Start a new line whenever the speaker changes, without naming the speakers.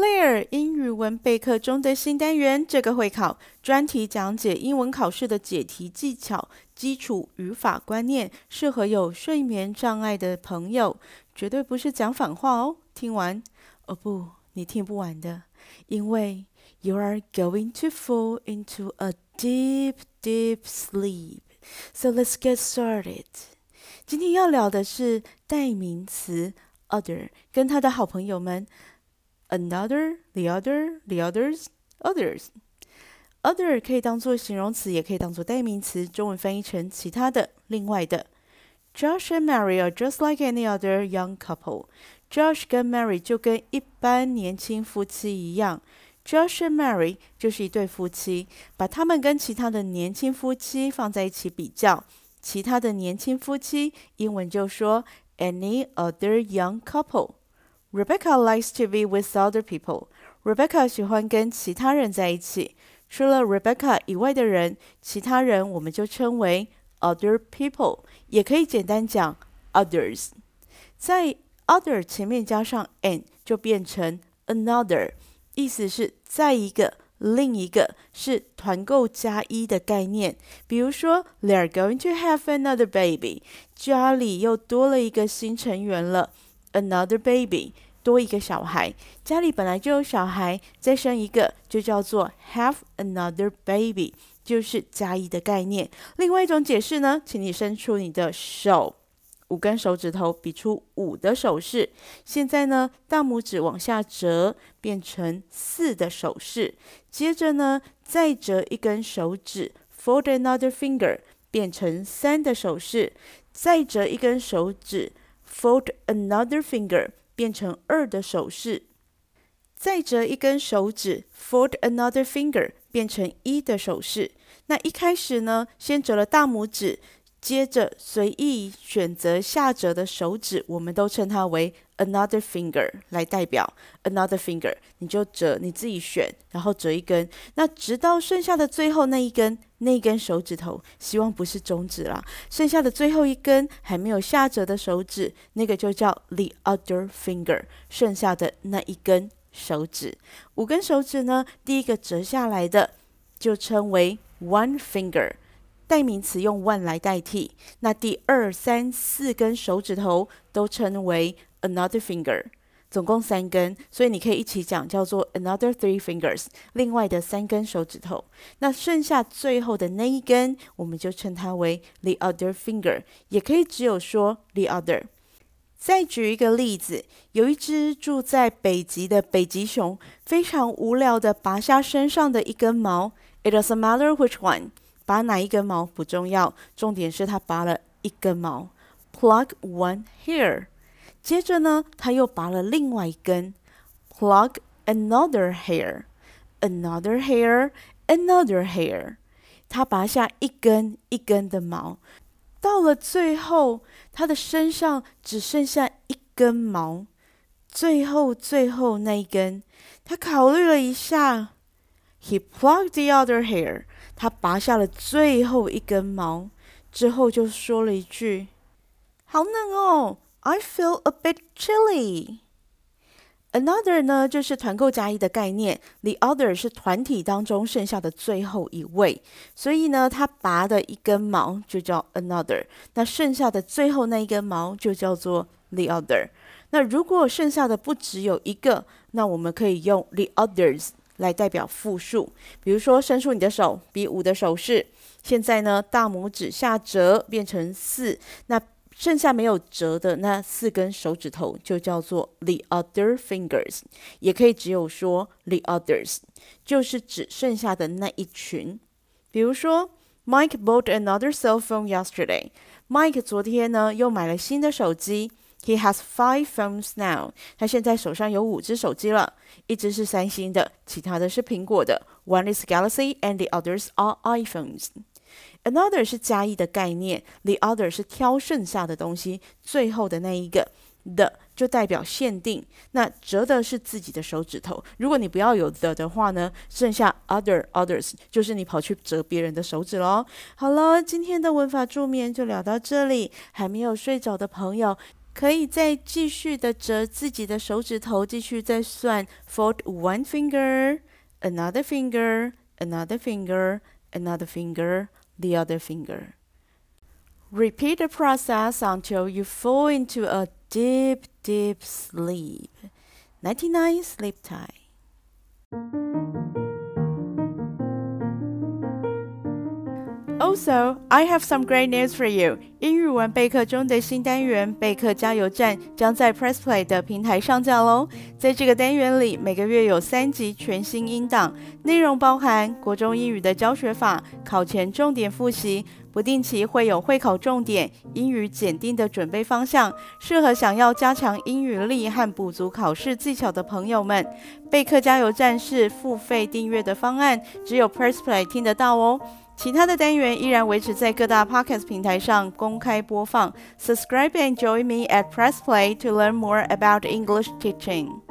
Lear 英语文备课中的新单元，这个会考专题讲解英文考试的解题技巧、基础语法观念，适合有睡眠障碍的朋友，绝对不是讲反话哦。听完哦不，你听不完的，因为 you are going to fall into a deep, deep sleep. So let's get started. 今天要聊的是代名词 other，跟他的好朋友们。Another, the other, the others, others. Other 可以当做形容词，也可以当做代名词。中文翻译成其他的、另外的。Josh and Mary are just like any other young couple. Josh 跟 Mary 就跟一般年轻夫妻一样。Josh and Mary 就是一对夫妻，把他们跟其他的年轻夫妻放在一起比较。其他的年轻夫妻，英文就说 any other young couple。Rebecca likes to be with other people. Rebecca 喜欢跟其他人在一起。除了 Rebecca 以外的人，其他人我们就称为 other people，也可以简单讲 others。在 other 前面加上 an，就变成 another，意思是再一个、另一个，是团购加一的概念。比如说，They're going to have another baby，家里又多了一个新成员了。Another baby，多一个小孩，家里本来就有小孩，再生一个就叫做 have another baby，就是加一的概念。另外一种解释呢，请你伸出你的手，五根手指头比出五的手势。现在呢，大拇指往下折，变成四的手势。接着呢，再折一根手指，fold another finger，变成三的手势。再折一根手指。Fold another finger 变成二的手势，再折一根手指，fold another finger 变成一的手势。那一开始呢，先折了大拇指，接着随意选择下折的手指，我们都称它为 another finger 来代表 another finger。你就折你自己选，然后折一根，那直到剩下的最后那一根。那根手指头，希望不是中指啦。剩下的最后一根还没有下折的手指，那个就叫 the other finger。剩下的那一根手指，五根手指呢，第一个折下来的就称为 one finger，代名词用 one 来代替。那第二、三、四根手指头都称为 another finger。总共三根，所以你可以一起讲，叫做 another three fingers，另外的三根手指头。那剩下最后的那一根，我们就称它为 the other finger，也可以只有说 the other。再举一个例子，有一只住在北极的北极熊，非常无聊的拔下身上的一根毛。It doesn't matter which one，拔哪一根毛不重要，重点是他拔了一根毛。Pluck one hair。接着呢，他又拔了另外一根，pluck another hair，another hair，another hair。他拔下一根一根的毛，到了最后，他的身上只剩下一根毛。最后最后那一根，他考虑了一下，he plucked the other hair。他拔下了最后一根毛之后，就说了一句：“好冷哦。” I feel a bit chilly. Another 呢，就是团购加一的概念。The other 是团体当中剩下的最后一位，所以呢，他拔的一根毛就叫 another。那剩下的最后那一根毛就叫做 the other。那如果剩下的不只有一个，那我们可以用 the others 来代表复数。比如说，伸出你的手，比五的手势。现在呢，大拇指下折变成四，那。剩下没有折的那四根手指头就叫做 the other fingers，也可以只有说 the others，就是指剩下的那一群。比如说，Mike bought another cell phone yesterday。Mike 昨天呢又买了新的手机。He has five phones now。他现在手上有五只手机了，一只是三星的，其他的是苹果的。One is Galaxy and the others are iPhones。Another 是加一的概念，the other 是挑剩下的东西，最后的那一个，the 就代表限定。那折的是自己的手指头，如果你不要有 the 的话呢，剩下 other others 就是你跑去折别人的手指喽。好了，今天的文法助眠就聊到这里，还没有睡着的朋友，可以再继续的折自己的手指头，继续再算。Fold one finger, another finger, another finger, another finger, the other finger. Repeat the process until you fall into a deep, deep sleep. Nighty-night, sleep tight. Also, I have some great news for you. 英语文备课中的新单元备课加油站将在 Press Play 的平台上架喽。在这个单元里，每个月有三集全新音档，内容包含国中英语的教学法、考前重点复习，不定期会有会考重点、英语检定的准备方向，适合想要加强英语力和补足考试技巧的朋友们。备课加油站是付费订阅的方案，只有 Press Play 听得到哦。其他的单元依然维持在各大 Podcast 平台上公开播放。Subscribe and join me at Press Play to learn more about English teaching.